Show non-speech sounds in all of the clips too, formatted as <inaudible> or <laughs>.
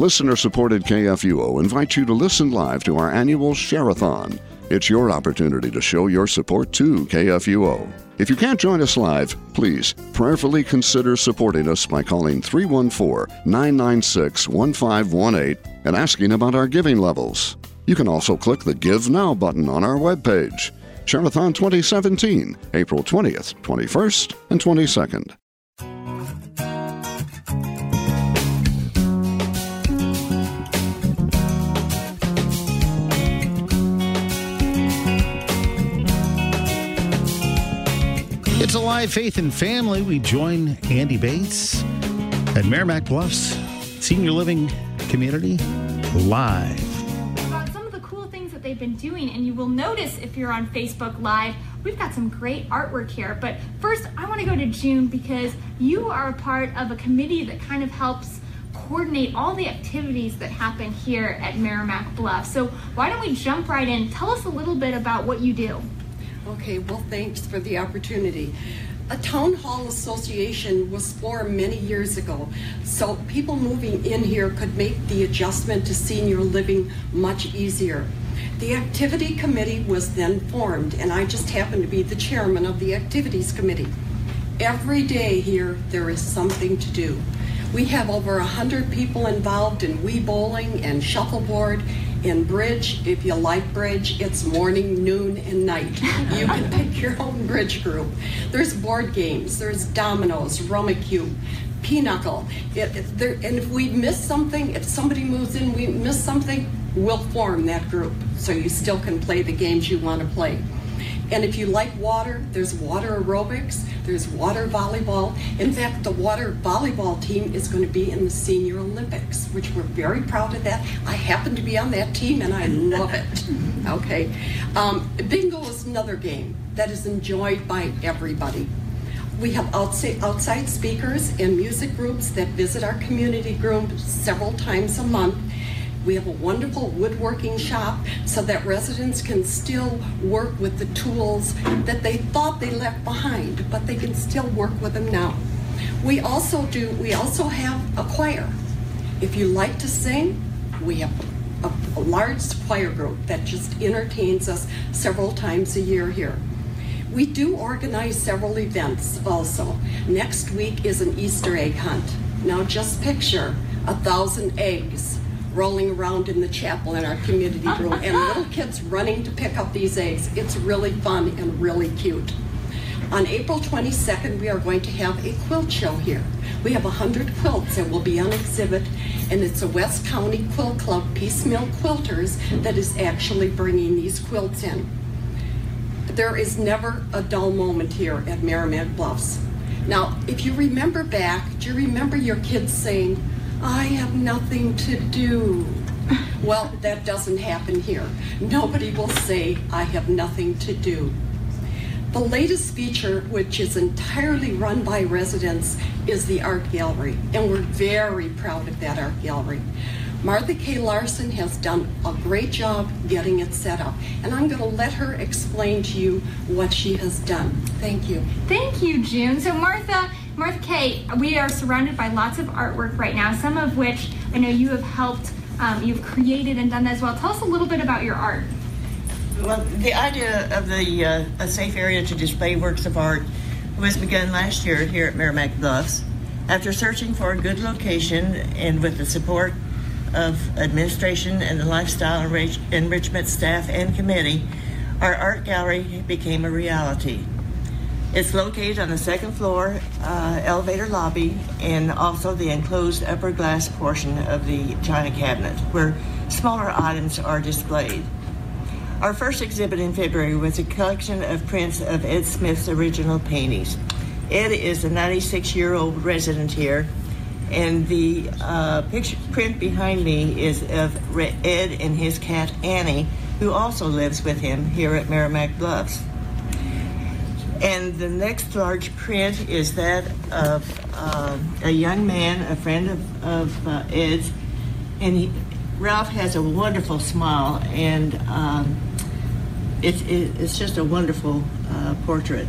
Listener supported KFUO invites you to listen live to our annual Share-a-thon. It's your opportunity to show your support to KFUO. If you can't join us live, please prayerfully consider supporting us by calling 314 996 1518 and asking about our giving levels. You can also click the Give Now button on our webpage. Share-a-thon 2017, April 20th, 21st, and 22nd. It's Alive Faith and Family. We join Andy Bates at Meramec Bluffs Senior Living Community live. About some of the cool things that they've been doing, and you will notice if you're on Facebook Live, we've got some great artwork here. But first, I want to go to June because you are a part of a committee that kind of helps coordinate all the activities that happen here at Meramec Bluff. So why don't we jump right in? Tell us a little bit about what you do. Okay, well, thanks for the opportunity. A town hall association was formed many years ago, so people moving in here could make the adjustment to senior living much easier. The activity committee was then formed, and I just happen to be the chairman of the activities committee. Every day here, there is something to do. We have over 100 people involved in Wii Bowling and Shuffleboard in bridge, if you like bridge, it's morning, noon, and night. You can <laughs> pick your own bridge group. There's board games, there's dominoes, Rummikub, pinochle. It, it, there, and if we miss something, if somebody moves in, we miss something, we'll form that group so you still can play the games you want to play. And if you like water, there's water aerobics, there's water volleyball. In fact, the water volleyball team is going to be in the Senior Olympics, which we're very proud of that. I happen to be on that team and I love it. <laughs> Okay. Um, bingo is another game that is enjoyed by everybody. We have outside, outside speakers and music groups that visit our community room several times a month we have a wonderful woodworking shop so that residents can still work with the tools that they thought they left behind, but they can still work with them now. We also do, we also have a choir. If you like to sing, we have a, a large choir group that just entertains us several times a year here. We do organize several events also. Next week is an Easter egg hunt. Now just picture a thousand eggs rolling around in the chapel in our community room and little kids running to pick up these eggs. It's really fun and really cute. On April 22nd, we are going to have a quilt show here. We have 100 quilts that will be on exhibit, and it's a West County Quilt Club Piecemeal Quilters that is actually bringing these quilts in. There is never a dull moment here at Meramec Bluffs. Now, if you remember back, do you remember your kids saying, I have nothing to do. Well, that doesn't happen here. Nobody will say, I have nothing to do. The latest feature, which is entirely run by residents, is the art gallery, and we're very proud of that art gallery. Martha K. Larson has done a great job getting it set up, and I'm going to let her explain to you what she has done. Thank you. Thank you, June. So, Martha, Martha Kay, we are surrounded by lots of artwork right now, some of which I know you have helped, um, you've created and done as well. Tell us a little bit about your art. Well, the idea of the uh, a safe area to display works of art was begun last year here at Meramec Bluffs. After searching for a good location and with the support of administration and the lifestyle enrich- enrichment staff and committee, our art gallery became a reality. It's located on the second floor uh, elevator lobby and also the enclosed upper glass portion of the china cabinet where smaller items are displayed. Our first exhibit in February was a collection of prints of Ed Smith's original paintings. Ed is a 96 year old resident here, and the uh, picture print behind me is of Ed and his cat Annie, who also lives with him here at Meramec Bluffs. And the next large print is that of uh, a young man, a friend of, of uh, Ed's, and he, Ralph has a wonderful smile, and um, it, it, it's just a wonderful uh, portrait.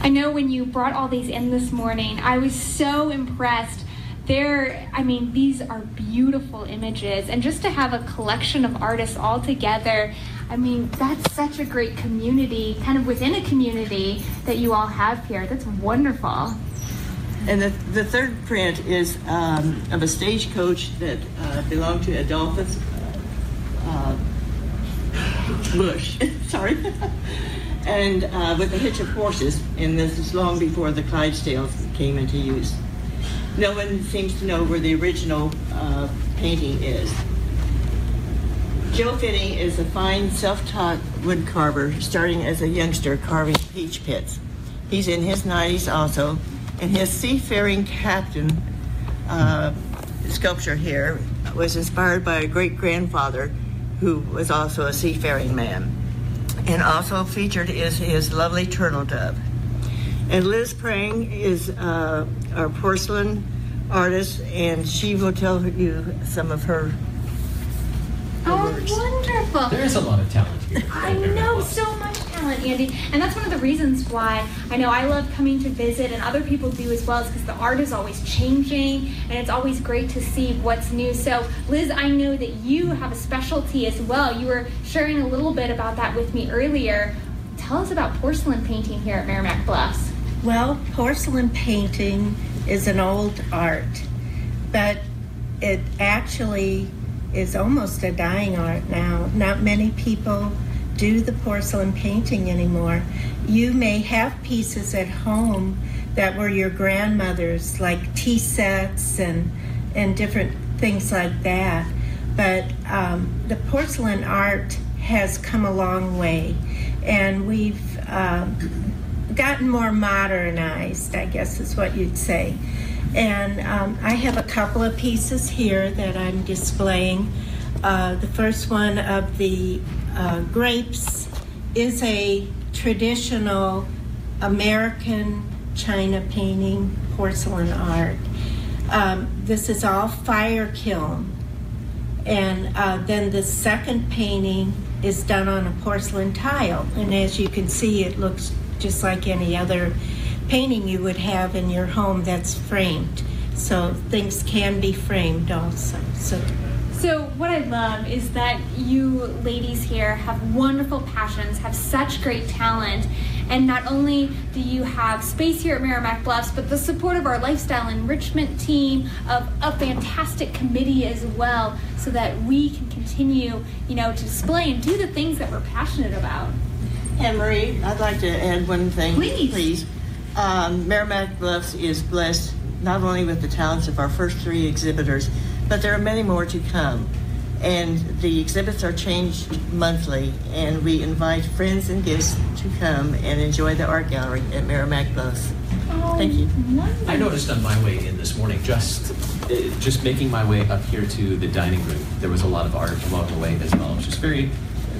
I know when you brought all these in this morning, I was so impressed there, I mean, these are beautiful images. And just to have a collection of artists all together, I mean, that's such a great community, kind of within a community that you all have here. That's wonderful. And the, the third print is um, of a stagecoach that uh, belonged to Adolphus uh, Busch. <laughs> Sorry. and uh, with a hitch of horses, and this is long before the Clydesdales came into use. No one seems to know where the original uh, painting is. Joe Finney is a fine, self-taught wood carver, starting as a youngster carving peach pits. He's in his 90s also, and his seafaring captain uh, sculpture here was inspired by a great-grandfather who was also a seafaring man. And also featured is his lovely turtle dove. And Liz Prang is uh, our porcelain artist, and she will tell you some of her. her Oh, works. wonderful. There is a lot of talent here. I know so much talent, Andy, and that's one of the reasons why I know I love coming to visit, and other people do as well, is because the art is always changing, and it's always great to see what's new. So, Liz, I know that you have a specialty as well. You were sharing a little bit about that with me earlier. Tell us about porcelain painting here at Meramec Bluffs. Well, porcelain painting is an old art, but it actually is almost a dying art now. Not many people do the porcelain painting anymore. You may have pieces at home that were your grandmother's, like tea sets and and different things like that. But um, the porcelain art has come a long way, and we've um, gotten more modernized, I guess is what you'd say. And um, I have a couple of pieces here that I'm displaying. Uh, the first one of the uh, grapes is a traditional American China painting porcelain art. Um, this is all fire kiln. And uh, then the second painting is done on a porcelain tile. And as you can see, it looks just like any other painting you would have in your home that's framed. So things can be framed also. So So, what I love is that you ladies here have wonderful passions, have such great talent, and not only do you have space here at Meramec Bluffs, but the support of our lifestyle enrichment team, of a fantastic committee as well, so that we can continue, you know, to display and do the things that we're passionate about. And Marie, I'd like to add one thing. Please. Please. Um, Meramec Bluffs is blessed not only with the talents of our first three exhibitors, but there are many more to come. And the exhibits are changed monthly, and we invite friends and guests to come and enjoy the art gallery at Meramec Bluffs. Thank you. I noticed on my way in this morning, just uh, just making my way up here to the dining room, there was a lot of art along the way as well. It was just very,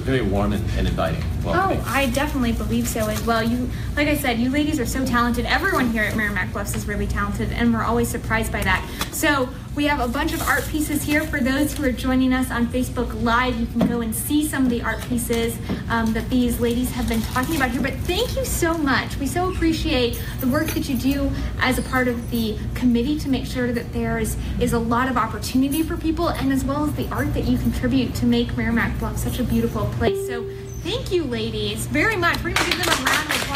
very warm and, and inviting. Oh, I definitely believe so as well. You, like I said, you ladies are so talented. Everyone here at Meramec Bluffs is really talented, and we're always surprised by that. So we have a bunch of art pieces here. For those who are joining us on Facebook Live, you can go and see some of the art pieces um, that these ladies have been talking about here. But thank you so much. We so appreciate the work that you do as a part of the committee to make sure that there is, is a lot of opportunity for people, and as well as the art that you contribute to make Meramec Bluffs such a beautiful place. So thank you, ladies, very much. We're going to give them a round of applause.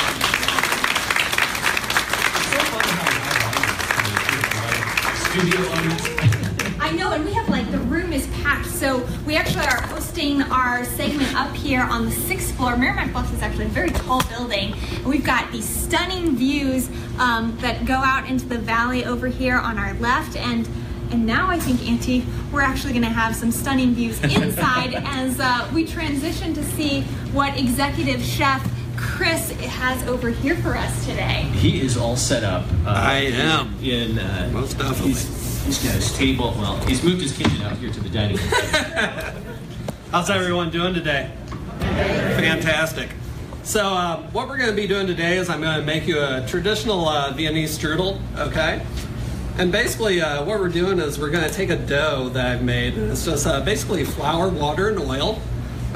Studio audience. I know, and we have like the room is packed. So we actually are hosting our segment up here on the sixth floor. Meramec Bluffs is actually a very tall building, and we've got these stunning views um, that go out into the valley over here on our left. And and now I think, Andy, we're actually going to have some stunning views <laughs> inside as uh, we transition to see what executive chef Chris has over here for us today. He is all set up. Uh, I am. In uh, Most definitely. He's, he's got his table. Well, he's moved his kitchen out here to the dining room. <laughs> How's everyone doing today? Fantastic. So, uh, what we're going to be doing today is I'm going to make you a traditional uh, Viennese strudel, okay? And basically, uh, what we're doing is we're going to take a dough that I've made. It's just uh, basically flour, water, and oil.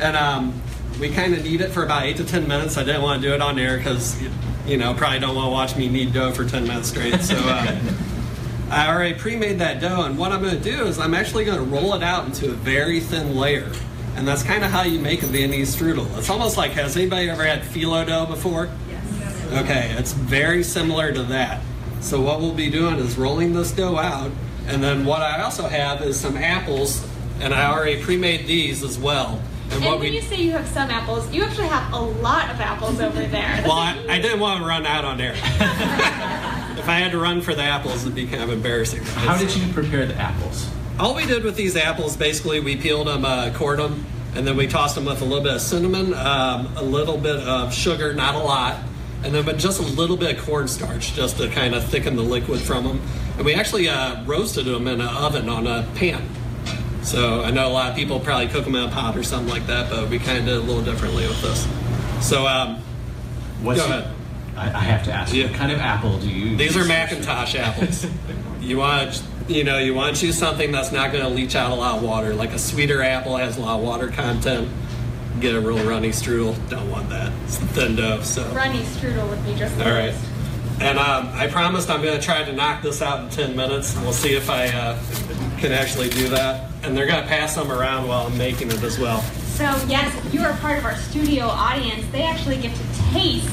And um, we kind of knead it for about 8 to 10 minutes. I didn't want to do it on air because, you know, probably don't want to watch me knead dough for 10 minutes straight. So, uh, <laughs> I already pre-made that dough, and what I'm going to do is I'm actually going to roll it out into a very thin layer. And that's kind of how you make a Viennese strudel. It's almost like, has anybody ever had phyllo dough before? Yes. Okay, it's very similar to that. So what we'll be doing is rolling this dough out, and then what I also have is some apples, and I already pre-made these as well. And, what when we you say you have some apples, you actually have a lot of apples over there. <laughs> well, I, I didn't want to run out on air. <laughs> if I had to run for the apples, it'd be kind of embarrassing. How did you prepare the apples? All we did with these apples, basically, we peeled them, uh, cored them, and then we tossed them with a little bit of cinnamon, um, a little bit of sugar, not a lot, and then but just a little bit of cornstarch, just to kind of thicken the liquid from them. And we actually uh, roasted them in an oven on a pan. So I know a lot of people probably cook them in a pot or something like that, but we kind of did it a little differently with this. So um, What's Go your- ahead. I, I have to ask. Yeah. What kind of apple do you? These are use? McIntosh apples. <laughs> you want to, you know, you want to choose something that's not going to leach out a lot of water. Like a sweeter apple has a lot of water content. Get a real runny strudel. Don't want that. It's thin dough. So Runny strudel would be just the all right. best. And um, I promised I'm going to try to knock this out in 10 minutes. We'll see if I uh, can actually do that. And they're going to pass them around while I'm making it as well. So yes, if you are part of our studio audience, they actually get to taste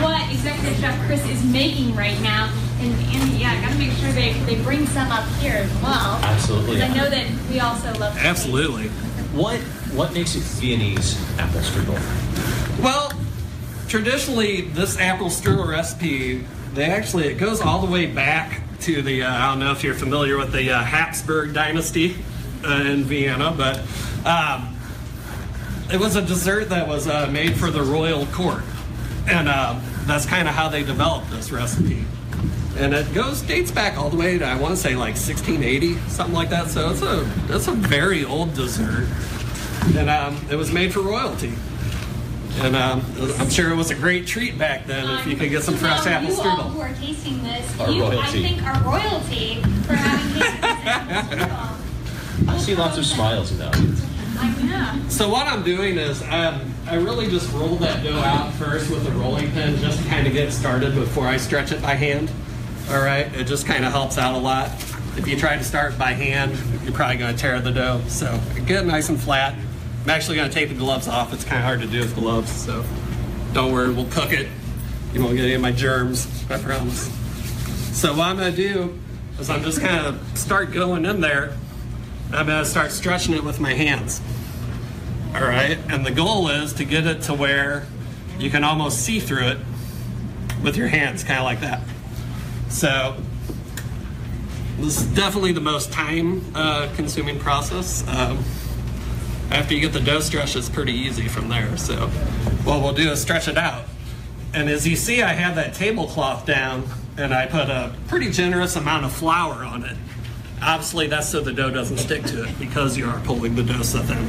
what Executive Chef Chris is making right now. And, and yeah, I gotta make sure they, they bring some up here as well. Absolutely. 'Cause I know that we also love to Absolutely. What What makes it Viennese apple strudel? Well, traditionally, this apple strudel recipe, they actually, it goes all the way back to the, uh, I don't know if you're familiar with the uh, Habsburg dynasty in Vienna, but um, it was a dessert that was uh, made for the royal court. And uh, that's kind of how they developed this recipe. And it goes, dates back all the way to, I want to say like 1680, something like that. So it's a, it's a very old dessert. And um, it was made for royalty. And um, I'm sure it was a great treat back then if you could get some So fresh now apple you all who are tasting this, Are you I think are royalty for having tasted this <laughs> apple strudel. I see lots of smiles in the audience. I know. So what I'm doing is um, I really just roll that dough out first with a rolling pin just to kind of get started before I stretch it by hand. All right, it just kind of helps out a lot. If you try to start by hand, you're probably going to tear the dough. So get it nice and flat. I'm actually going to take the gloves off. It's kind of hard to do with gloves, so don't worry, we'll cook it. You won't get any of my germs, I promise. So what I'm going to do is I'm just kind of start going in there. I'm going to start stretching it with my hands. All right, and the goal is to get it to where you can almost see through it with your hands, kind of like that. So this is definitely the most time-consuming process. Um, after you get the dough stretched, it's pretty easy from there. So what we'll do is stretch it out. And as you see, I have that tablecloth down, and I put a pretty generous amount of flour on it. Obviously, that's so the dough doesn't stick to it because you are pulling the dough so thin.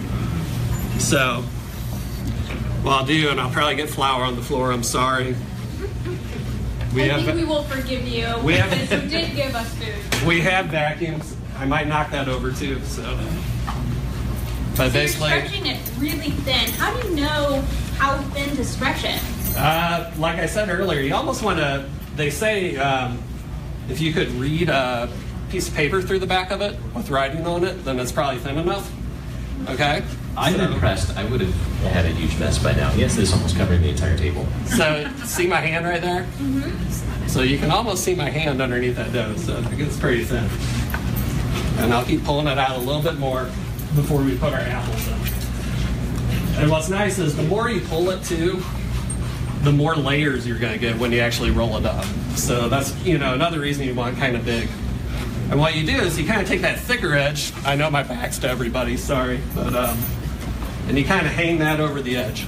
So, well, I'll do, and I'll probably get flour on the floor. I'm sorry. We I have think we will forgive you We have- because you did give us food. <laughs> we have vacuums. I might knock that over too. So, but So you're basically, stretching it really thin. How do you know how thin to stretch it? Uh, like I said earlier, you almost want to. They say um, if you could read a piece of paper through the back of it with writing on it, then it's probably thin enough. Okay. I'm So- impressed. I would have had a huge mess by now. Yes, this almost covered the entire table. So see my hand right there. Mm-hmm. So you can almost see my hand underneath that dough. So it's pretty thin. And I'll keep pulling it out a little bit more before we put our apples in. And what's nice is the more you pull it to, the more layers you're going to get when you actually roll it up. So that's you know another reason you want kind of big. And what you do is you kind of take that thicker edge. I know my back's to everybody, sorry, but um, and you kind of hang that over the edge.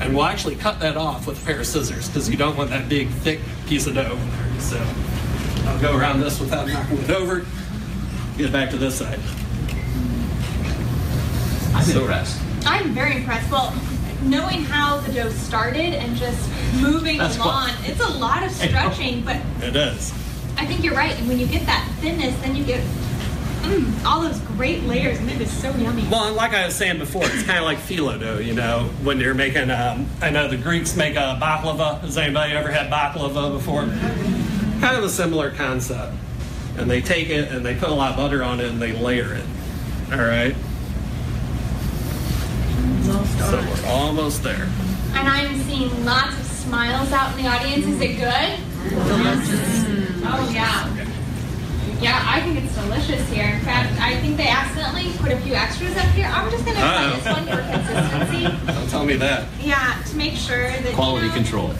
And we'll actually cut that off with a pair of scissors because you don't want that big, thick piece of dough. So I'll go around this without knocking it over. Get back to this side. I'm So- impressed. I'm very impressed. Well, knowing how the dough started and just moving That's along, what- it's a lot of <laughs> stretching, but It is. I think you're right. And when you get that thinness, then you get mm, all those great layers, and it is so yummy. Well, and like I was saying before, it's kind of like phyllo dough, you know, when you're making, um, I know the Greeks make a baklava. Has anybody ever had baklava before? Kind of a similar concept. and they take it and they put a lot of butter on it and they layer it. All right. So we're almost there. And I'm seeing lots of smiles out in the audience. Is it good? Oh, yeah. Yeah, I think it's delicious here. In fact, I think they accidentally put a few extras up here. I'm just going to try this one for consistency. <laughs> Don't tell me that. Yeah, to make sure that. you Quality know- control.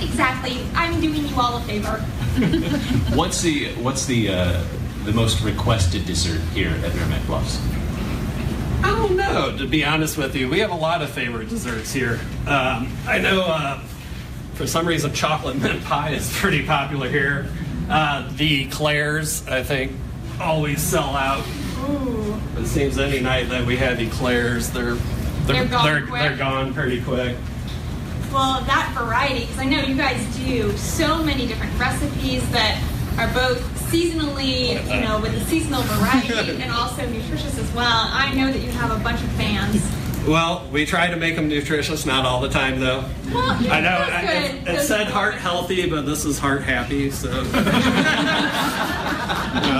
Exactly. I'm doing you all a favor. <laughs> What's the what's the uh, the most requested dessert here at Meramec Bluffs? I don't know, to be honest with you. We have a lot of favorite desserts here. Um, I know uh, for some reason chocolate <laughs> mint pie is pretty popular here. Uh, the eclairs, I think, always sell out. Ooh. It seems any night that we have eclairs, they're They're gone they're, they're gone pretty quick. Well, that variety, because I know you guys do so many different recipes that are both seasonally, you know, with the seasonal variety <laughs> and also nutritious as well. I know that you have a bunch of fans. Well, we try to make them nutritious, not all the time though. Well, you I know I- it, it said heart healthy, but this is heart happy, so <laughs> no,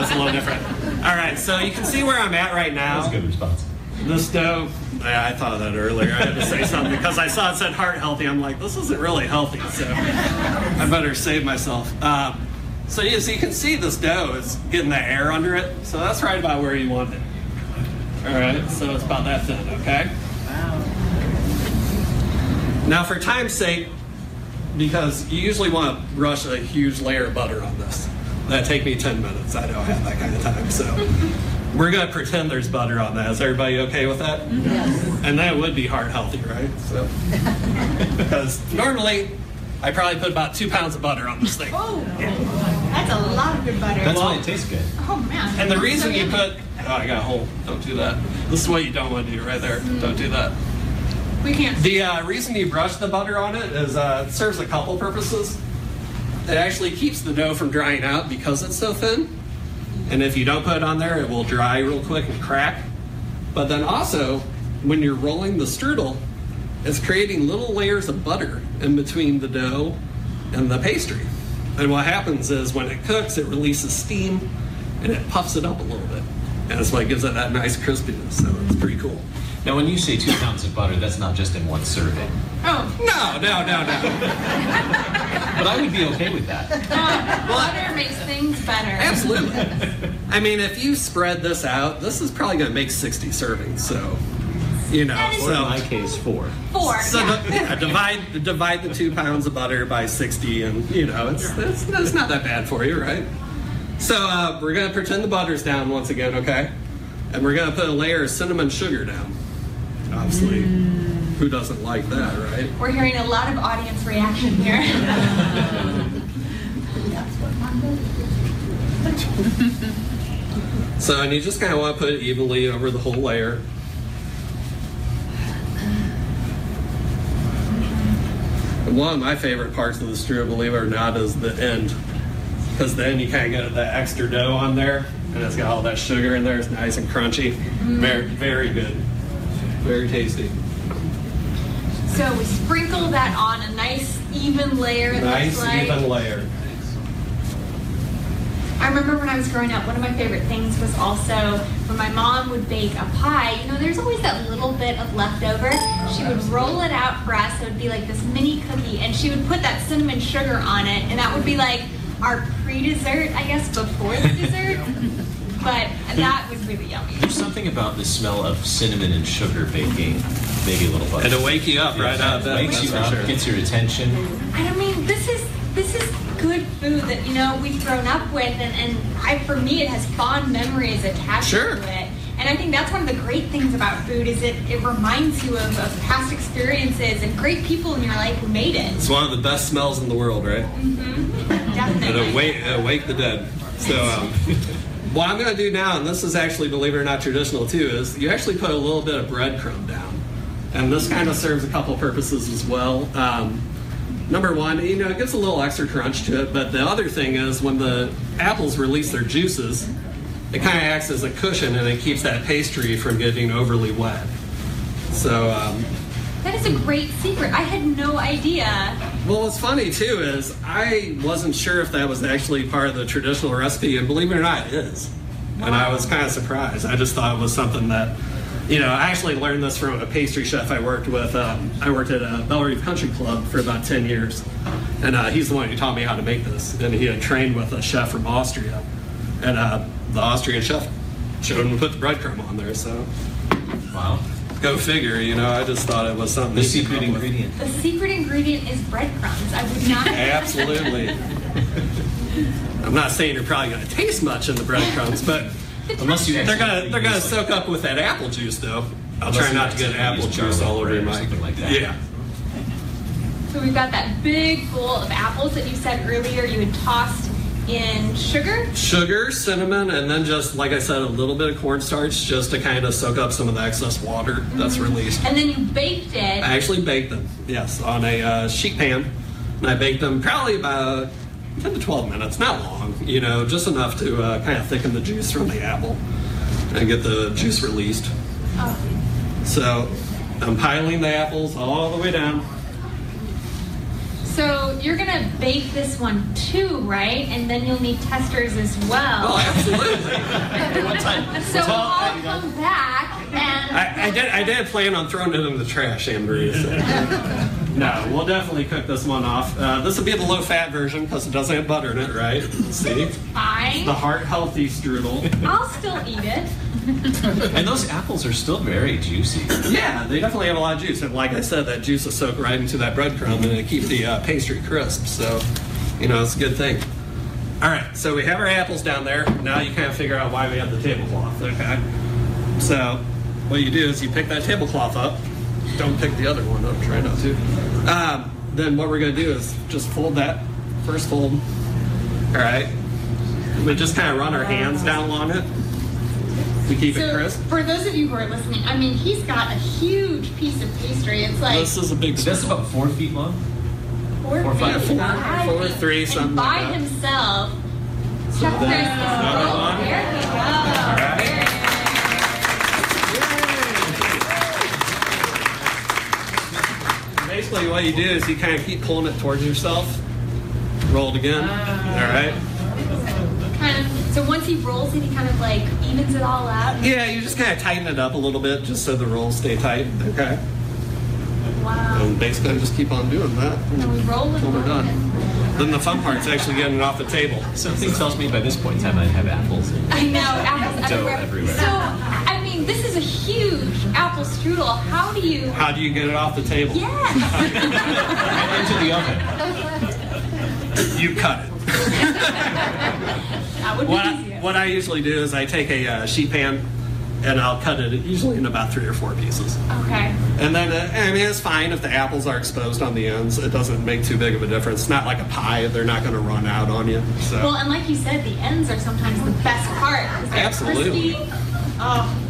it's a little different. All right, so you can see where I'm at right now. That's a good response. This dough, yeah, I thought of that earlier. I had to say something because I saw it said heart healthy. I'm like, this isn't really healthy, so I better save myself. Um, so as you can see, this dough is getting the air under it, so that's right about where you want it. All right, so it's about that thin, okay? Now, for time's sake, because you usually want to brush a huge layer of butter on this. That take me 10 minutes. I don't have that kind of time, so we're going to pretend there's butter on that. Is everybody okay with that? Yes. And that would be heart healthy, right? So, <laughs> because normally I probably put about two pounds of butter on this thing. Oh, that's a lot of good butter. That's why it tastes good. oh man. And the So reason you put, oh, I got a hole. Don't do that. This is what you don't want to do right there. Don't do that. we can't. The uh, reason you brush the butter on it is uh, it serves a couple purposes. It actually keeps the dough from drying out because it's so thin. And if you don't put it on there, it will dry real quick and crack. But then also, when you're rolling the strudel, it's creating little layers of butter in between the dough and the pastry. And what happens is when it cooks, it releases steam and it puffs it up a little bit. And that's why it gives it that nice crispiness. So it's pretty cool. Now, when you say two pounds of butter, that's not just in one serving. Oh, No, no, no, no. <laughs> But I would be okay with that. uh, butter makes things better. Absolutely. <laughs> I mean, if you spread this out, this is probably going to make 60 servings. So, you know, That is- Or in so, my case, four. Four. so yeah. di- yeah, divide divide the two pounds of butter by 60, and you know, it's it's, it's not that bad for you, right? So uh, we're going to pretend the butter's down once again, okay? And we're going to put a layer of cinnamon sugar down. Obviously, who doesn't like that, right? We're hearing a lot of audience reaction here. <laughs> So, and you just kind of want to put it evenly over the whole layer. And one of my favorite parts of the strudel, believe it or not, is the end. Because then you kind of get that extra dough on there, and it's got all that sugar in there. It's nice and crunchy. Mm-hmm. Very, very good. Very tasty. so we sprinkle that on a nice even layer. Nice, like. even layer. I remember when I was growing up, one of my favorite things was also when my mom would bake a pie. You know, there's always that little bit of leftover. She would roll it out for us. It would be like this mini cookie, and she would put that cinnamon sugar on it, and that would be like our pre-dessert, I guess, before the dessert. <laughs> but that was really yummy. There's something about the smell of cinnamon and sugar baking, maybe a little butter. It'll wake you up right out of bed. Wakes you up, sure. gets your attention. I mean, this is this is good food that you know we've grown up with, and, and I, for me, it has fond memories attached Sure. to it. And I think that's one of the great things about food is it, it reminds you of, of past experiences and great people in your life who made it. It's one of the best smells in the world, right? <laughs> Definitely. It'll wake, it'll wake the dead. So, um, <laughs> what I'm going to do now, and this is actually, believe it or not, traditional too, is you actually put a little bit of breadcrumb down. And this kind of serves a couple purposes as well. Um, number one, you know, it gives a little extra crunch to it, but the other thing is when the apples release their juices, it kind of acts as a cushion and it keeps that pastry from getting overly wet. So, um, That is a great secret. I had no idea Well, what's funny too is I wasn't sure if that was actually part of the traditional recipe, and believe it or not, it is. And I was kind of surprised. I just thought it was something that, you know, I actually learned this from a pastry chef I worked with. Um, I worked at a Bellerive Country Club for about 10 years. And uh, he's the one who taught me how to make this. And he had trained with a chef from Austria. And uh, the Austrian chef showed him to put the breadcrumb on there. So Wow. go figure, you know, I just thought it was something The secret come with. ingredient. The secret ingredient is breadcrumbs. I would not. Absolutely. <laughs> I'm not saying you're probably going to taste much in the breadcrumbs, but The Unless you they're gonna they're gonna soak up with that apple juice, though. I'll Unless try not to get accidentally apple juice all over bread or my. something like that. Yeah. So we've got that big bowl of apples that you said earlier you had tossed in sugar. Sugar, cinnamon, and then just like I said, a little bit of cornstarch just to kind of soak up some of the excess water that's released. And then you baked it. I actually baked them, yes, on a uh, sheet pan. And I baked them probably about 10 to 12 minutes, not long, you know, just enough to uh, kind of thicken the juice from the apple and get the juice released. So I'm piling the apples all the way down. So you're gonna bake this one too, right? And then you'll need testers as well. Oh, absolutely. <laughs> One time. so we'll all come back and I, I did. I did plan on throwing it in the trash, Anne so. <laughs> no, we'll definitely cook this one off. Uh, this will be the low-fat version because it doesn't have butter in it, right? See, fine. the heart-healthy strudel. I'll still eat it. <laughs> And those apples are still very juicy. Yeah, they definitely have a lot of juice, and like I said, that juice will soak right into that breadcrumb and keep the uh, pastry crisp. So, you know, it's a good thing. All right, so we have our apples down there. Now you kind of figure out why we have the tablecloth. Okay, so what you do is you pick that tablecloth up. Don't pick the other one up. Try not to. Um, then what we're to do is just fold that first fold. All right. We just kind of run our hands down along it. We keep it crisp. for those of you who are listening, I mean, he's got a huge piece of pastry. It's like This is a big. This is about four feet long. four, four, five, feet four, wide. four, three, and something by like himself. Chef Chris is another oh, one. There we go. right. Basically, what you do is you kind of keep pulling it towards yourself. Roll it again. Oh. All right. Kind of. So once he rolls it, he kind of like evens it all out. Yeah, you just kind of tighten it up a little bit just so the rolls stay tight. Okay. Wow. And basically, I just keep on doing that And we roll it. until we're done. Then the fun part's actually getting it off the table. Something tells me by this point in time I'd have apples. I know apples Dough everywhere. everywhere. So I mean, this is a huge apple strudel. How do you? How do you get it off the table? Yes. <laughs> Into the oven. You cut it. that would be What I, easier. what I usually do is I take a uh, sheet pan and I'll cut it usually in about three or four pieces. Okay. And then, uh, I mean, it's fine if the apples are exposed on the ends. It doesn't make too big of a difference. It's not like a pie. They're not going to run out on you. So, Well, and like you said, the ends are sometimes the best part. Absolutely. Crispy. Oh,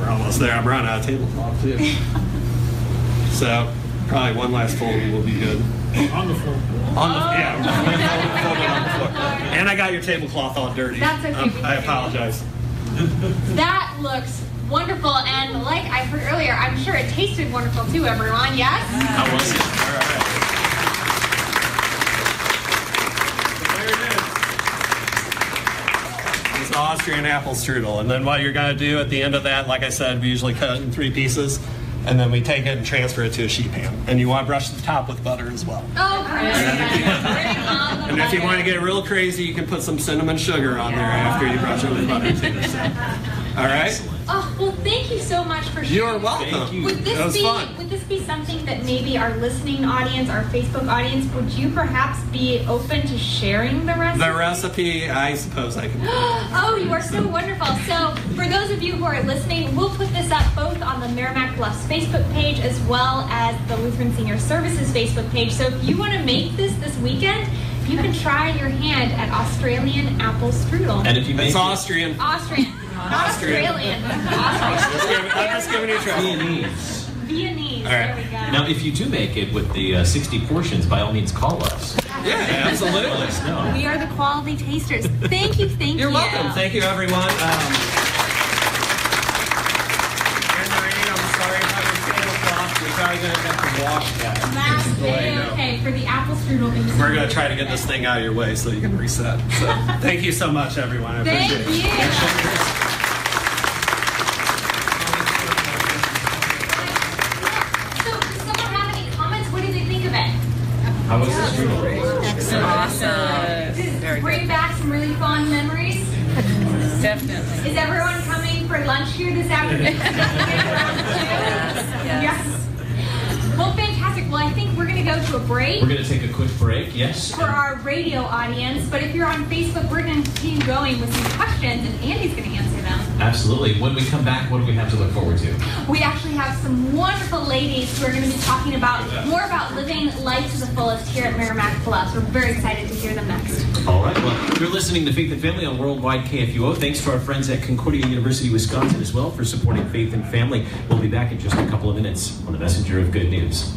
we're almost there. I'm running out of tablecloth, too. <laughs> so, probably one last fold will be good. On the floor. On the, yeah, on the floor. And I got your tablecloth all dirty. That's okay, Um, I apologize. that looks wonderful. And like I heard earlier, I'm sure it tasted wonderful too, everyone. Yes? How was it? All right. There it is. It's Austrian apple strudel. And then what you're going to do at the end of that, like I said, we usually cut it in three pieces. And then we take it and transfer it to a sheet pan. And you want to brush the top with butter as well. Oh, great. Bring on the And if you want to get real crazy, you can put some cinnamon sugar on there after you brush it with butter too. So. All right? Oh, well, thank you so much for sharing. You're welcome. Thank you. Would this That was be fun. would this be something that maybe our listening audience, our Facebook audience, would you perhaps be open to sharing the recipe? The recipe, I suppose I can. <gasps> Oh, you are so wonderful. So, for those of you who are listening, we'll put this up both on the Meramec Bluffs Facebook page as well as the Lutheran Senior Services Facebook page. So, if you want to make this this weekend, you can try your hand at Australian apple strudel. And if you make It's it Austrian. Austrian, not Austrian. Australian. Just Austrian. I'm just giving you trouble. Viennese. Viennese. All right. There we go. Now, if you do make it with the uh, 60 portions, by all means, call us. Yeah, Let absolutely. us know. we are the quality tasters. Thank you, thank You're you. welcome. Thank you, everyone. Um, I'm sorry about your tablecloth. We're probably going to have to wash that. Last Go ahead for the apple strudel. We're going to try to get this thing out of your way so you can reset. So thank you so much, everyone. I Thank appreciate it. How was the strudel? Does it bring back some really fond memories? Definitely. Is everyone coming for lunch here this afternoon? <laughs> yes. Well, fantastic. Well, I think we're going to go to a break We're going to take a quick break, yes? for our radio audience. But if you're on Facebook, we're going to continue going with some questions, and Andy's going to answer them. Absolutely. When we come back, what do we have to look forward to? We actually have some wonderful ladies who are going to be talking about more about living life to the fullest here at Meramec Bluffs. We're very excited to hear them next. All right. Well, you're listening to Faith and Family on Worldwide KFUO. Thanks to our friends at Concordia University, Wisconsin, as well, for supporting Faith and Family. We'll be back in just a couple of minutes on the Messenger of Good News.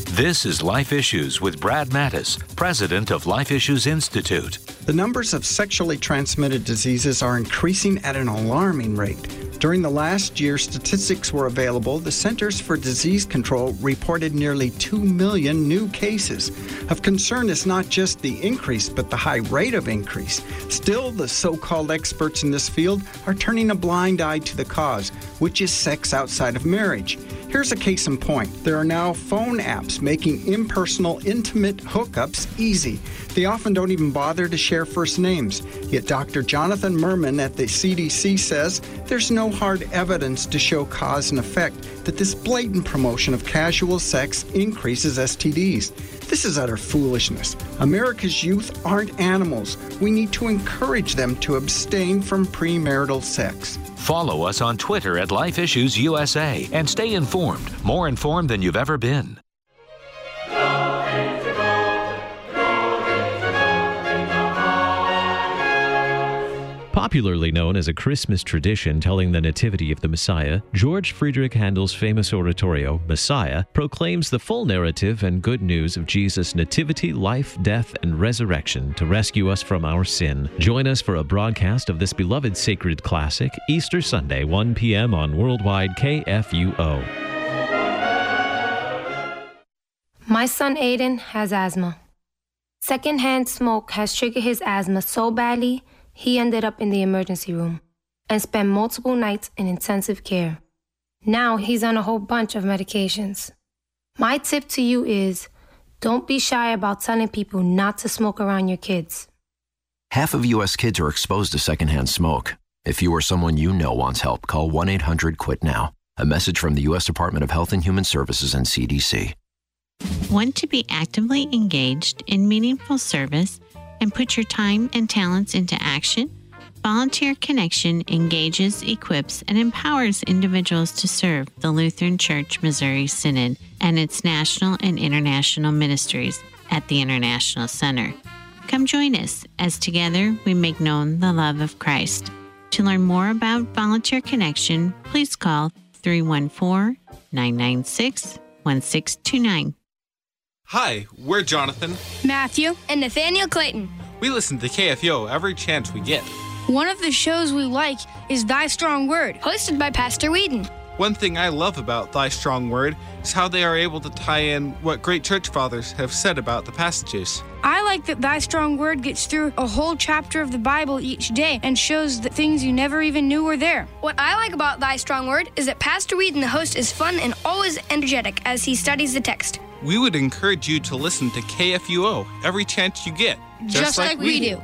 This is Life Issues with Brad Mattes, president of Life Issues Institute. The numbers of sexually transmitted diseases are increasing at an alarming rate. During the last year statistics were available, the Centers for Disease Control reported nearly 2 million new cases. Of concern is not just the increase, but the high rate of increase. Still, the so called experts in this field are turning a blind eye to the cause, which is sex outside of marriage. Here's a case in point there are now phone apps making impersonal, intimate hookups easy. They often don't even bother to share first names. Yet Dr. Jonathan Mermin at the CDC says there's no hard evidence to show cause and effect that this blatant promotion of casual sex increases STDs. This is utter foolishness. America's youth aren't animals. We need to encourage them to abstain from premarital sex. Follow us on Twitter at Life Issues USA and stay informed, more informed than you've ever been. Popularly known as a Christmas tradition telling the nativity of the Messiah, George Friedrich Handel's famous oratorio, Messiah, proclaims the full narrative and good news of Jesus' nativity, life, death, and resurrection to rescue us from our sin. Join us for a broadcast of this beloved sacred classic, Easter Sunday, 1 p.m. on Worldwide KFUO. My son Aiden has asthma. Secondhand smoke has triggered his asthma so badly, he ended up in the emergency room and spent multiple nights in intensive care. Now he's on a whole bunch of medications. My tip to you is don't be shy about telling people not to smoke around your kids. Half of U.S. kids are exposed to secondhand smoke. If you or someone you know wants help, call 1 800 QUIT NOW. A message from the U.S. Department of Health and Human Services and CDC. Want to be actively engaged in meaningful service and put your time and talents into action? Volunteer Connection engages, equips, and empowers individuals to serve the Lutheran Church Missouri Synod and its national and international ministries at the International Center. Come join us as together we make known the love of Christ. To learn more about Volunteer Connection, please call 314 996 1629. Hi, we're Jonathan. Matthew, and Nathaniel Clayton. We listen to KFO every chance we get. One of the shows we like is Thy Strong Word, hosted by Pastor Weedon. One thing I love about Thy Strong Word is how they are able to tie in what great church fathers have said about the passages. I like that Thy Strong Word gets through a whole chapter of the Bible each day and shows the things you never even knew were there. What I like about Thy Strong Word is that Pastor Weed, and the host, is fun and always energetic as he studies the text. We would encourage you to listen to KFUO every chance you get. Just, like, we do.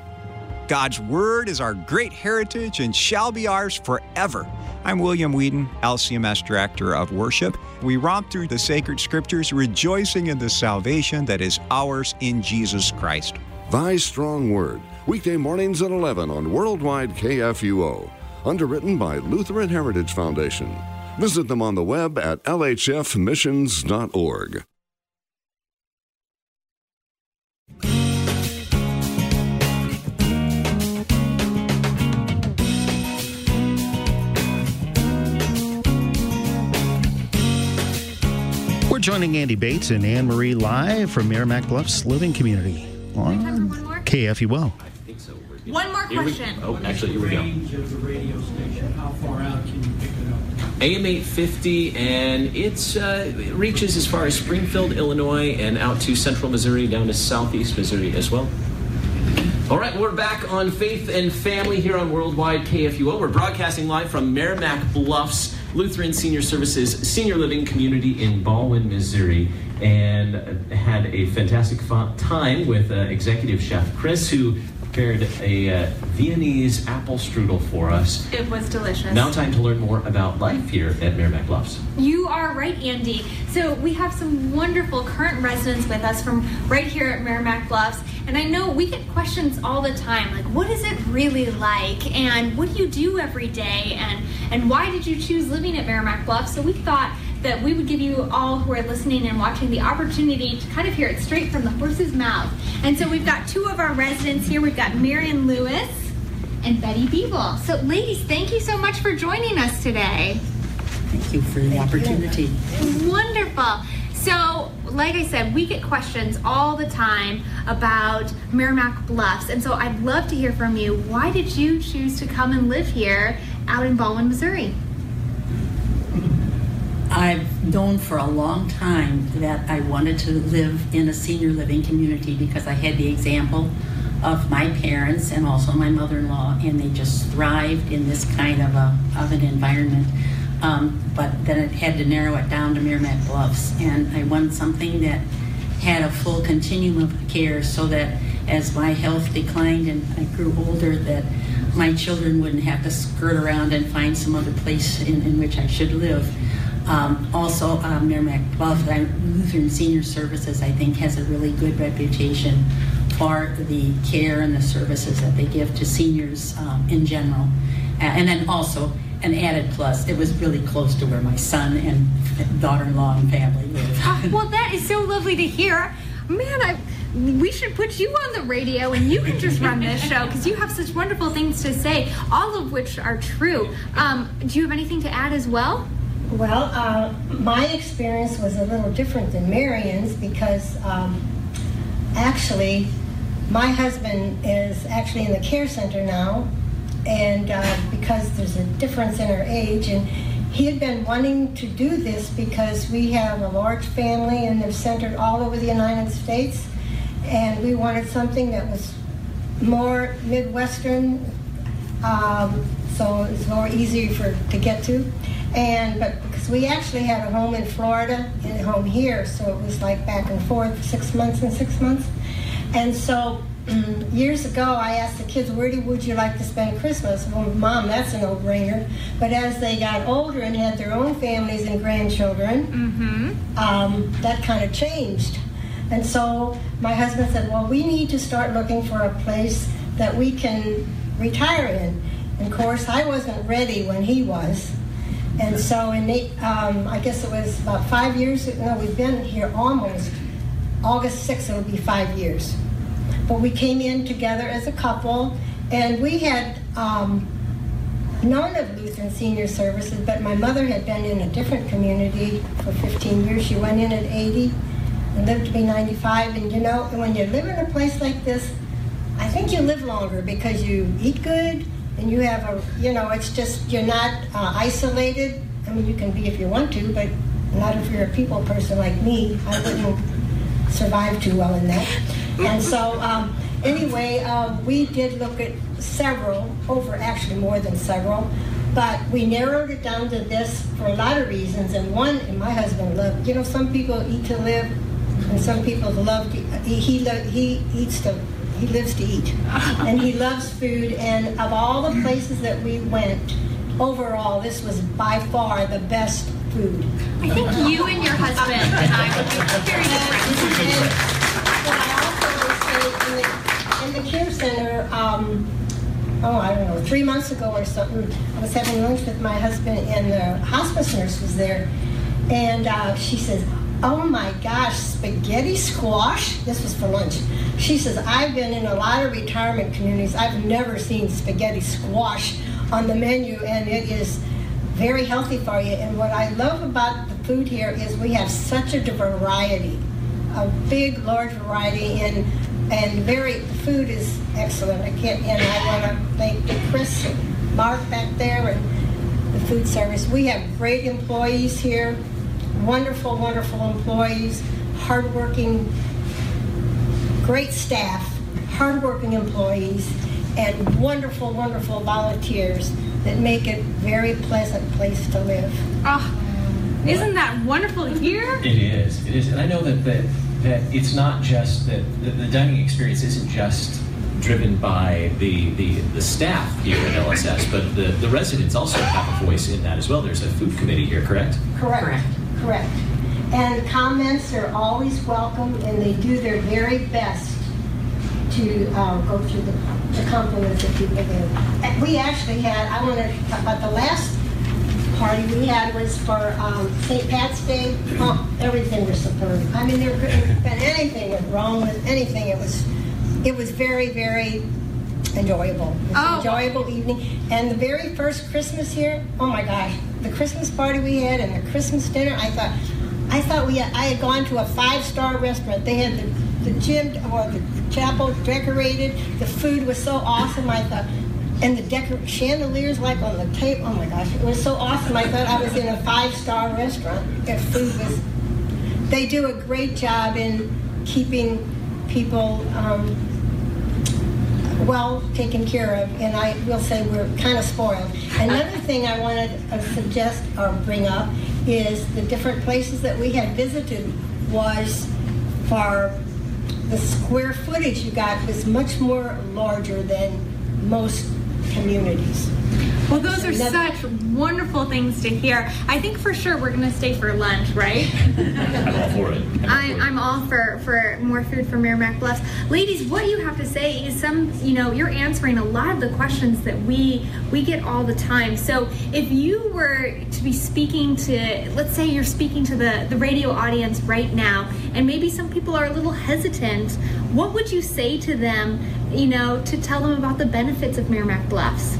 God's Word is our great heritage and shall be ours forever. I'm William Weedon, LCMS Director of Worship. We romp through the sacred scriptures, rejoicing in the salvation that is ours in Jesus Christ. Thy Strong Word, weekday mornings at 11 on Worldwide KFUO. Underwritten by Lutheran Heritage Foundation. Visit them on the web at lhfmissions.org. joining Andy Bates and Anne Marie live from Meramec Bluffs Living Community on KFUO. One more question. Oh, actually, here we go. range of the radio station? How far out can you pick it up? AM 850, and it's, uh, it reaches as far as Springfield, Illinois, and out to central Missouri, down to southeast Missouri as well. All right, we're back on Faith and Family here on Worldwide KFUO. We're broadcasting live from Meramec Bluffs Lutheran Senior Services Senior Living Community in Ballwin, Missouri, and had a fantastic time with uh, Executive Chef Chris, who prepared a uh, Viennese apple strudel for us. It was delicious. Now, time to learn more about life here at Meramec Bluffs. You are right, Andy. So we have some wonderful current residents with us from right here at Meramec Bluffs. And I know we get questions all the time, like what is it really like? And what do you do every day? And and why did you choose living at Meramec Bluffs? So we thought that we would give you all who are listening and watching the opportunity to kind of hear it straight from the horse's mouth. And so we've got two of our residents here. We've got Marion Lewis and Betty Beeble. So ladies, thank you so much for joining us today. Thank you for the opportunity. Wonderful. So, like I said, we get questions all the time about Meramec Bluffs. And so I'd love to hear from you. Why did you choose to come and live here out in Ballwin, Missouri? I've known for a long time that I wanted to live in a senior living community because I had the example of my parents and also my mother-in-law, and they just thrived in this kind of a of an environment. Um, but then it had to narrow it down to Meramec Bluffs, and I wanted something that had a full continuum of care, so that as my health declined and I grew older, that my children wouldn't have to skirt around and find some other place in, in which I should live. Um, also, um, Meramec Bluff uh, Lutheran Senior Services, I think, has a really good reputation for the care and the services that they give to seniors um, in general. Uh, and then also, an added plus, it was really close to where my son and daughter-in-law and family live. <laughs> Well, that is so lovely to hear. Man, I, we should put you on the radio and you can just run this show because you have such wonderful things to say, all of which are true. Um, do you have anything to add as well? Well, uh, my experience was a little different than Marion's because um, actually, my husband is actually in the care center now, and uh, because there's a difference in our age, and he had been wanting to do this because we have a large family and they're centered all over the United States, and we wanted something that was more Midwestern, um, so it's more easy for to get to. And but because we actually had a home in Florida and a home here, so it was like back and forth, six months and six months. And so <clears throat> years ago, I asked the kids, "Where do, would you like to spend Christmas?" Well, Mom, that's a no-brainer. But as they got older and had their own families and grandchildren, um, that kind of changed. And so my husband said, "Well, we need to start looking for a place that we can retire in." And of course, I wasn't ready when he was. And so, in eight, um, I guess it was about five years. No, we've been here almost. August 6th, it'll be five years. But we came in together as a couple, and we had um, known of Lutheran Senior Services, but my mother had been in a different community for 15 years. She went in at 80 and lived to be 95. And you know, when you live in a place like this, I think you live longer because you eat good and you have a, you know, it's just, you're not uh, isolated. I mean, you can be if you want to, but not if you're a people person like me. I wouldn't survive too well in that. And so, um, anyway, uh, we did look at several, over actually more than several, but we narrowed it down to this for a lot of reasons. And one, and my husband loved, you know, some people eat to live, and some people love to, he, he, he eats to, he lives to eat. and he loves food. And of all the places that we went, overall, this was by far the best food. I think you and your husband and I would be very different. And I also would say in the, in the care center, um, oh, I don't know, three months ago or something, I was having lunch with my husband, and the hospice nurse was there, and uh, she says, "Oh my gosh, spaghetti squash!" This was for lunch. She says, "I've been in a lot of retirement communities. I've never seen spaghetti squash on the menu, and it is." Very healthy for you, and what I love about the food here is we have such a variety, a big, large variety, and and very food is excellent. I can't, and I want to thank Chris and Mark back there and the food service. We have great employees here, wonderful, wonderful employees, hardworking, great staff, hardworking employees, and wonderful, wonderful volunteers that make it a very pleasant place to live. Oh, isn't that wonderful here? <laughs> It is. It is, and I know that that, that it's not just that the, the dining experience isn't just driven by the, the, the staff here at LSS, but the, the residents also have a voice in that as well. There's a food committee here, correct? Correct. Correct. And comments are always welcome, and they do their very best to uh, go through the, the compliments that people give. We actually had, I want to talk about the last party we had was for um, St. Pat's Day. Oh, everything was superb. I mean, there couldn't have been anything wrong with anything. It was, it was very, very enjoyable. It was an Oh. enjoyable evening. And the very first Christmas here, oh my gosh, the Christmas party we had and the Christmas dinner, I thought, I thought we had, I had gone to a five-star restaurant. They had the, the gym or the chapel decorated. The food was so awesome. I thought, and the decor- chandeliers like on the tape. Oh my gosh, it was so awesome. I thought I was in a five-star restaurant. Their food was. They do a great job in keeping people um, well taken care of, and I will say we're kind of spoiled. Another thing I wanted to suggest or bring up is the different places that we had visited was for the square footage you got was much more larger than most communities. Well, those are Another- such wonderful things to hear. I think for sure we're going to stay for lunch, right? <laughs> I'm all for it. I, I'm all for, for more food for Meramec Bluffs. Ladies, what you have to say is some, you know, you're answering a lot of the questions that we we get all the time. So if you were to be speaking to, let's say you're speaking to the, the radio audience right now, and maybe some people are a little hesitant, what would you say to them, you know, to tell them about the benefits of Meramec Bluffs?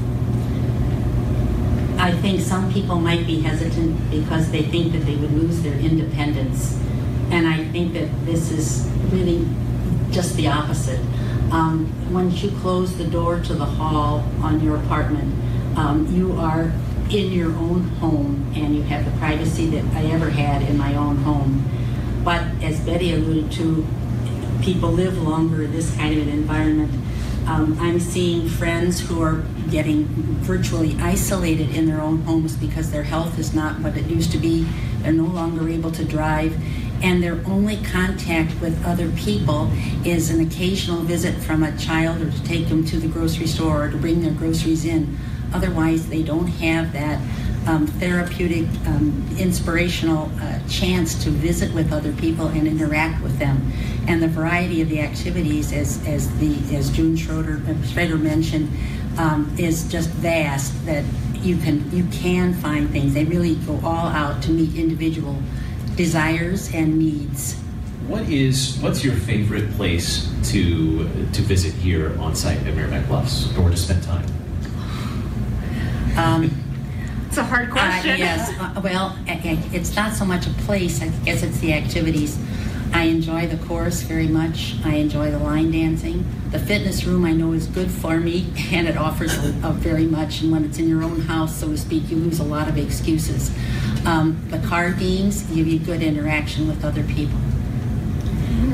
I think some people might be hesitant because they think that they would lose their independence. And I think that this is really just the opposite. Um, once you close the door to the hall on your apartment, um, you are in your own home and you have the privacy that I ever had in my own home. But as Betty alluded to, people live longer in this kind of an environment. Um, I'm seeing friends who are getting virtually isolated in their own homes because their health is not what it used to be. They're no longer able to drive, and their only contact with other people is an occasional visit from a child or to take them to the grocery store or to bring their groceries in. Otherwise, they don't have that um, therapeutic, um, inspirational uh, chance to visit with other people and interact with them. And the variety of the activities, as, as the as June Schroeder, uh, Schrader mentioned, um, is just vast. That you can you can find things. They really go all out to meet individual desires and needs. What is what's your favorite place to to visit here on site at Meramec Bluffs or to spend time? Um, <laughs> It's a hard question. Uh, yes. Uh, well, I- I- it's not so much a place. I guess it's the activities. I enjoy the chorus very much. I enjoy the line dancing. The fitness room I know is good for me, <laughs> and it offers a, very much. And when it's in your own house, so to speak, you lose a lot of excuses. Um, the card games give you good interaction with other people.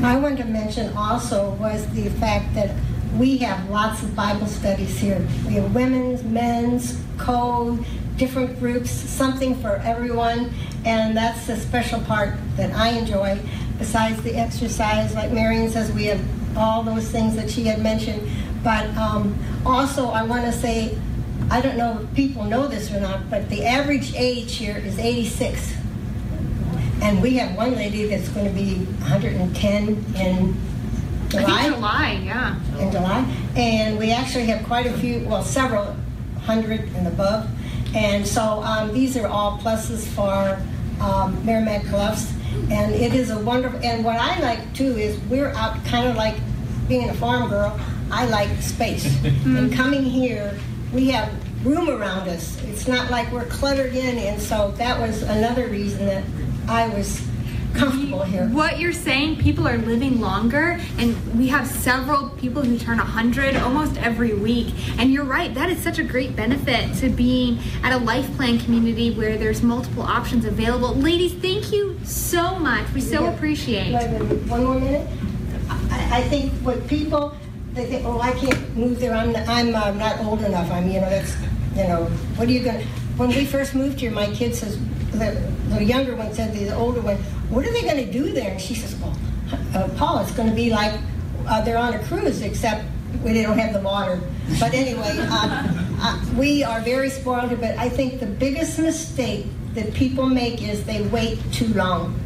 I wanted to mention also was the fact that we have lots of Bible studies here. We have women's, men's, code, different groups, something for everyone, and that's the special part that I enjoy. Besides the exercise, like Marion says, we have all those things that she had mentioned. But um, also, I want to say, I don't know if people know this or not, but the average age here is 86. And we have one lady that's going to be 110 in July. July, yeah. In July. And we actually have quite a few, well, several hundred and above. And so um, these are all pluses for um, Meramec Bluffs. And it is a wonderful, and what I like too is we're out kind of like being a farm girl, I like space. <laughs> Hmm. and coming here, we have room around us. It's not like we're cluttered in. And so that was another reason that I was comfortable here. What you're saying, people are living longer, and we have several people who turn 100 almost every week. And you're right, that is such a great benefit to being at a life plan community where there's multiple options available. Ladies, thank you so much. We so Yeah. appreciate. One more minute. I, I think what people, they think, oh, I can't move there. I'm, I'm uh, not old enough. I'm, you know, that's, you know, what are you going to, when we first moved here, my kid says, the, the younger one said to the older one, what are they going to do there? And she says, well, uh, Paul, it's going to be like uh, they're on a cruise, except we they don't have the water. But anyway, <laughs> uh, uh, we are very spoiled, but I think the biggest mistake that people make is they wait too long.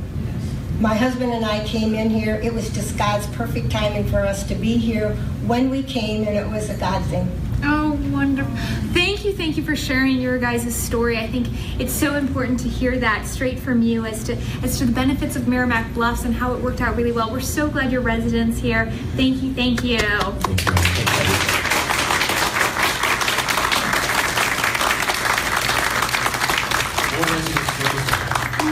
My husband and I came in here. It was just God's perfect timing for us to be here when we came, and it was a God thing. Oh, wonderful. Thank you, thank you for sharing your guys' story. I think it's so important to hear that straight from you as to as to the benefits of Meramec Bluffs and how it worked out really well. We're so glad you're residents here. Thank you, thank you.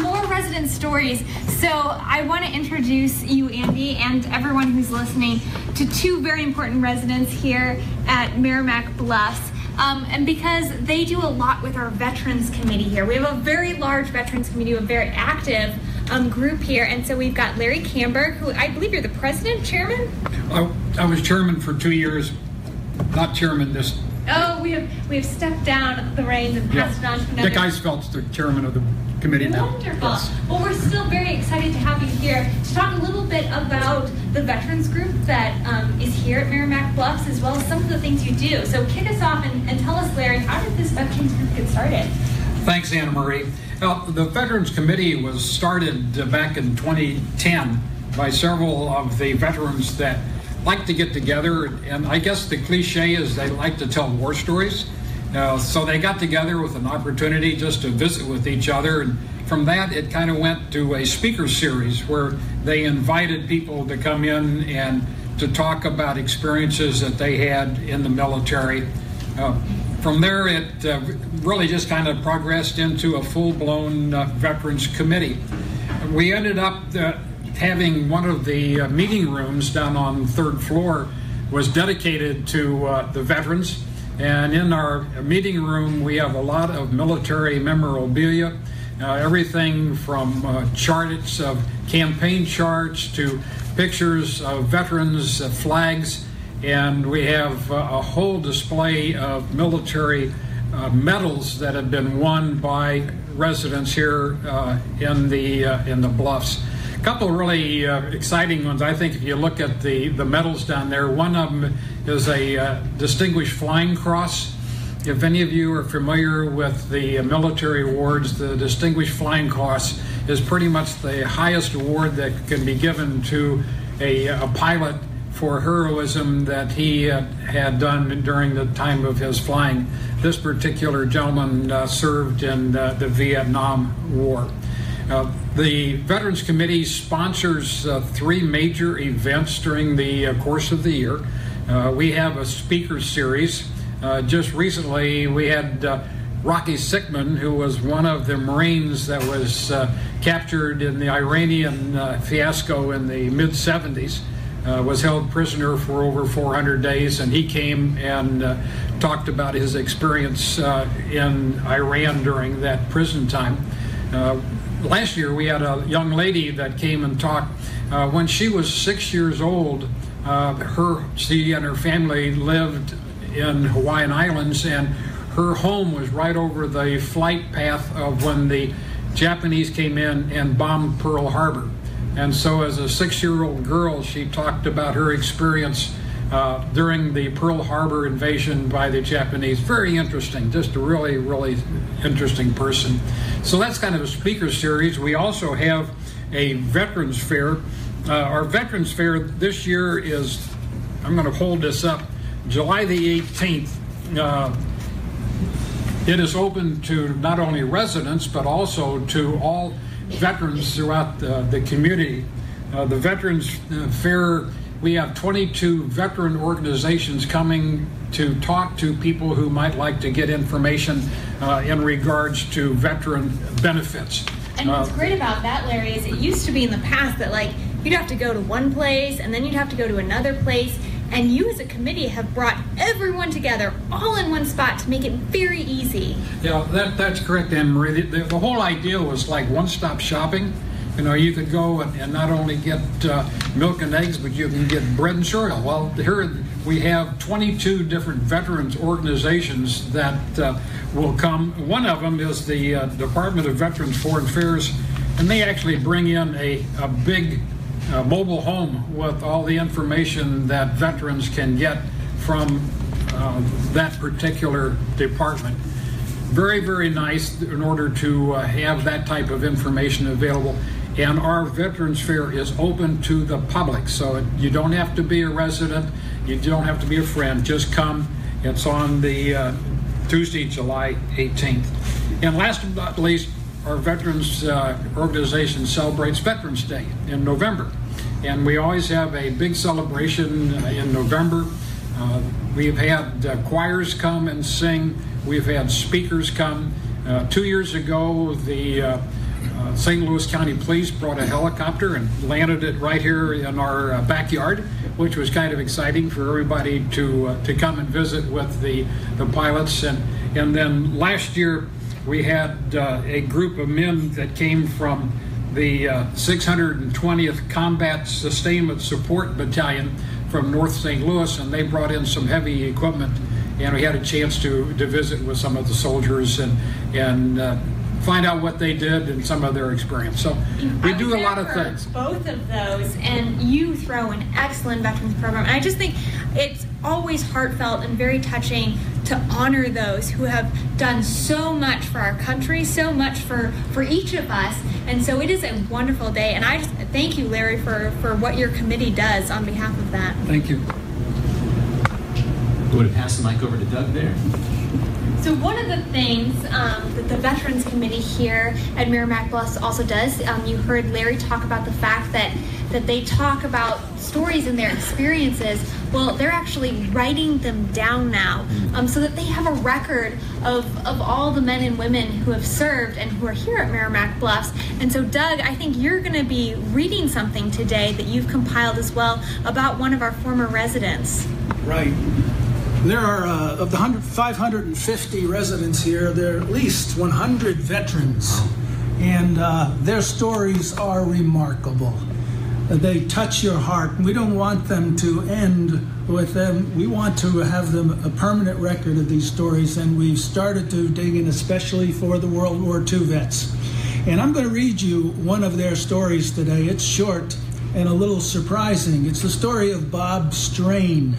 More resident stories. So I want to introduce you, Andy, and everyone who's listening to two very important residents here at Meramec Bluffs. Um, and because they do a lot with our Veterans Committee here. We have a very large Veterans Committee, a very active um, group here. And so we've got Larry Camberg, who I believe you're the president, chairman? I, I was chairman for two years, not chairman this. Oh, we have we have stepped down the reins and passed it on to another. Dick Eisfeld's the chairman of the committee now. Wonderful. Yes. Well, we're still very excited to have you here to talk a little bit about the veterans group that um, is here at Meramec Bluffs, as well as some of the things you do. So, kick us off and, and tell us, Larry, how did this veterans group get started? Thanks, Anna Marie. Well, the Veterans Committee was started uh, back in 2010 by several of the veterans that like to get together, and I guess the cliche is they like to tell war stories. Uh, so they got together with an opportunity just to visit with each other, and from that it kind of went to a speaker series where they invited people to come in and to talk about experiences that they had in the military. Uh, from there, it uh, really just kind of progressed into a full blown uh, veterans committee. We ended up uh, having one of the uh, meeting rooms down on the third floor was dedicated to the veterans. And in our meeting room, we have a lot of military memorabilia, uh, everything from uh, charts of campaign charts to pictures of veterans, uh, flags, and we have uh, a whole display of military uh, medals that have been won by residents here uh, in the in the bluffs. Couple really uh, exciting ones. I think if you look at the the medals down there, one of them is a uh, Distinguished Flying Cross. If any of you are familiar with the military awards, the Distinguished Flying Cross is pretty much the highest award that can be given to a, a pilot for heroism that he uh, had done during the time of his flying. This particular gentleman uh, served in uh, the Vietnam War. Uh, the Veterans Committee sponsors uh, three major events during the uh, course of the year. Uh, we have a speaker series. Uh, just recently, we had uh, Rocky Sickmann, who was one of the Marines that was captured in the Iranian fiasco in the mid 70s. Uh, was held prisoner for over 400 days, and he came and talked about his experience in Iran during that prison time. Uh, last year we had a young lady that came and talked. Uh, when she was six years old, uh, her she and her family lived in Hawaiian Islands, and her home was right over the flight path of when the Japanese came in and bombed Pearl Harbor. And so, as a six-year-old girl, she talked about her experience uh, during the Pearl Harbor invasion by the Japanese. Very interesting, just a really, really interesting person. So that's kind of a speaker series. We also have a Veterans Fair. Uh, our Veterans Fair this year is, I'm going to hold this up, July the 18th. Uh, it is open to not only residents but also to all veterans throughout the, the community. Uh, the Veterans uh, Fair we have 22 veteran organizations coming to talk to people who might like to get information uh, in regards to veteran benefits. And what's uh, great about that, Larry, is it used to be in the past that like you'd have to go to one place and then you'd have to go to another place. And you, as a committee, have brought everyone together all in one spot to make it very easy. Yeah, that, that's correct, Anne Marie. The, the whole idea was like one stop shopping you know, you could go and, and not only get uh, milk and eggs, but you can get bread and cereal. Well, here we have 22 different veterans organizations that uh, will come. One of them is the uh, Department of Veterans Foreign Affairs, and they actually bring in a, a big uh, mobile home with all the information that veterans can get from uh, that particular department very, very nice in order to uh, have that type of information available. And our Veterans Fair is open to the public, so you don't have to be a resident, you don't have to be a friend, just come. It's on the uh, Tuesday, July 18th. And last but not least, our Veterans uh, Organization celebrates Veterans Day in November. And we always have a big celebration uh, in November. Uh, we've had uh, choirs come and sing, we've had speakers come. Uh, two years ago, the uh, St. Louis County Police brought a helicopter and landed it right here in our uh, backyard, which was kind of exciting for everybody to uh, to come and visit with the the pilots. And and then last year we had uh, a group of men that came from the 620th uh, Combat Sustainment Support Battalion from North St. Louis, and they brought in some heavy equipment and we had a chance to, to visit with some of the soldiers and and uh, find out what they did and some of their experience. So we do a lot of things. Both of those, and you throw an excellent veterans program. And I just think it's always heartfelt and very touching to honor those who have done so much for our country, so much for for each of us. And so it is a wonderful day. And I just thank you, Larry, for for what your committee does on behalf of that. Thank you. I'm going to pass the mic over to Doug there. So one of the things um, that the Veterans Committee here at Meramec Bluffs also does, um, you heard Larry talk about the fact that that they talk about stories and their experiences. Well, they're actually writing them down now, um, so that they have a record of of all the men and women who have served and who are here at Meramec Bluffs. And so, Doug, I think you're going to be reading something today that you've compiled as well about one of our former residents. Right. There are, uh, of the 550 residents here, there are at least 100 veterans, and uh, their stories are remarkable. They touch your heart. We don't want them to end with them. We want to have them a permanent record of these stories, and we've started to dig in especially for the World War II vets. And I'm going to read you one of their stories today. It's short and a little surprising. It's the story of Bob Strain.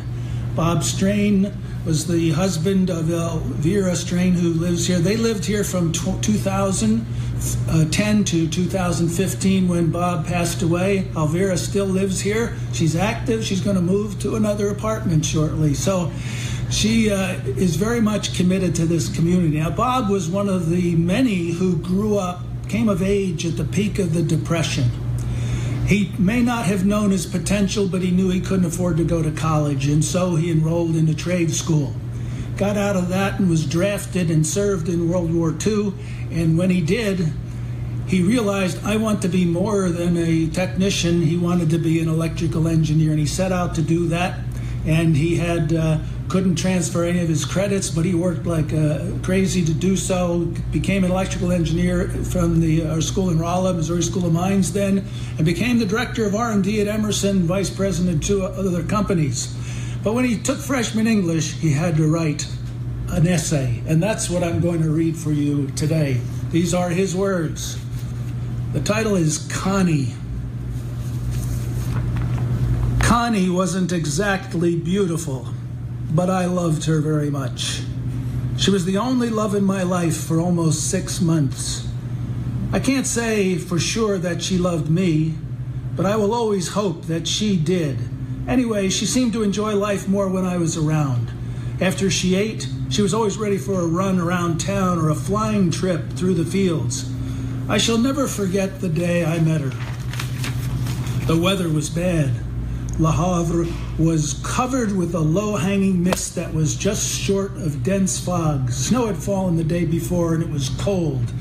Bob Strain was the husband of Elvira Strain, who lives here. They lived here from 2010 uh, to 2015 when Bob passed away. Elvira still lives here. She's active. She's going to move to another apartment shortly. So she uh, is very much committed to this community. Now, Bob was one of the many who grew up, came of age at the peak of the Depression. He may not have known his potential, but he knew he couldn't afford to go to college, and so he enrolled in a trade school. Got out of that and was drafted and served in World War II. And when he did, he realized I want to be more than a technician. He wanted to be an electrical engineer, and he set out to do that. And he had uh, couldn't transfer any of his credits, but he worked like uh, crazy to do so. Became an electrical engineer from the our school in Rolla, Missouri School of Mines, then, and became the director of R&D at Emerson, vice president of two other companies. But when he took freshman English, he had to write an essay, and that's what I'm going to read for you today. These are his words. The title is Connie. Connie wasn't exactly beautiful, but I loved her very much. She was the only love in my life for almost six months. I can't say for sure that she loved me, but I will always hope that she did. Anyway, she seemed to enjoy life more when I was around. After she ate, she was always ready for a run around town or a flying trip through the fields. I shall never forget the day I met her. The weather was bad. Le Havre was covered with a low hanging mist that was just short of dense fog. Snow had fallen the day before and it was cold,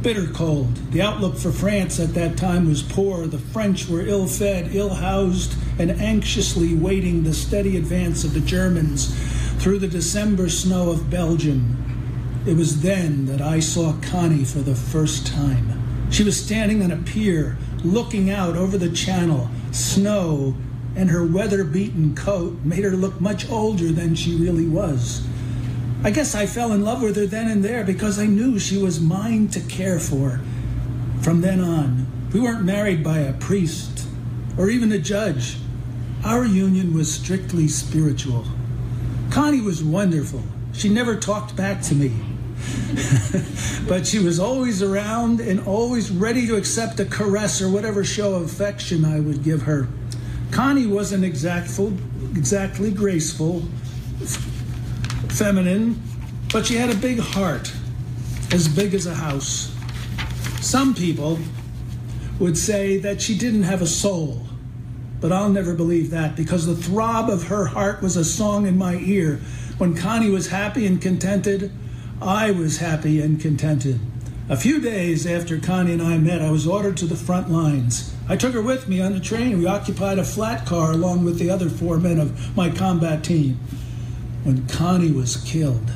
bitter cold. The outlook for France at that time was poor. The French were ill fed, ill housed, and anxiously waiting the steady advance of the Germans through the December snow of Belgium. It was then that I saw Connie for the first time. She was standing on a pier, looking out over the channel. Snow and her weather beaten coat made her look much older than she really was. I guess I fell in love with her then and there because I knew she was mine to care for. From then on, we weren't married by a priest or even a judge. Our union was strictly spiritual. Connie was wonderful. She never talked back to me. <laughs> but she was always around and always ready to accept a caress or whatever show of affection I would give her. Connie wasn't exactful, exactly graceful, feminine, but she had a big heart, as big as a house. Some people would say that she didn't have a soul, but I'll never believe that because the throb of her heart was a song in my ear. When Connie was happy and contented, I was happy and contented. A few days after Connie and I met, I was ordered to the front lines. I took her with me on the train. We occupied a flat car along with the other four men of my combat team. When Connie was killed,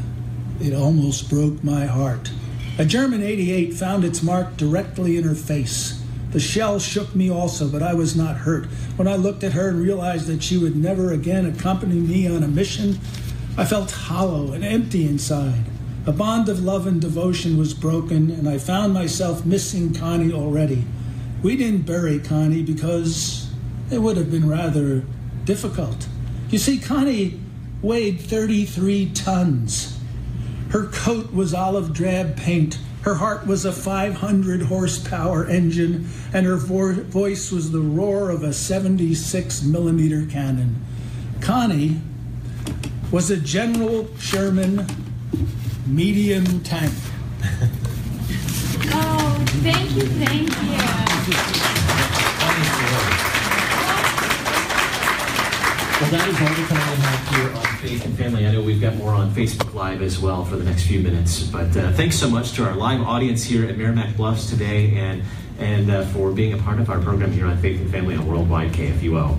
it almost broke my heart. A German 88 found its mark directly in her face. The shell shook me also, but I was not hurt. When I looked at her and realized that she would never again accompany me on a mission, I felt hollow and empty inside. A bond of love and devotion was broken, and I found myself missing Connie already. We didn't bury Connie because it would have been rather difficult. You see, Connie weighed 33 tons. Her coat was olive drab paint. Her heart was a 500 horsepower engine, and her vo- voice was the roar of a 76 millimeter cannon. Connie was a General Sherman medium tank. <laughs> Oh, thank you, thank you. Well, that is all the time we have here on Faith and Family. I know we've got more on Facebook Live as well for the next few minutes. But uh, thanks so much to our live audience here at Meramec Bluffs today and, and uh, for being a part of our program here on Faith and Family on Worldwide KFUO.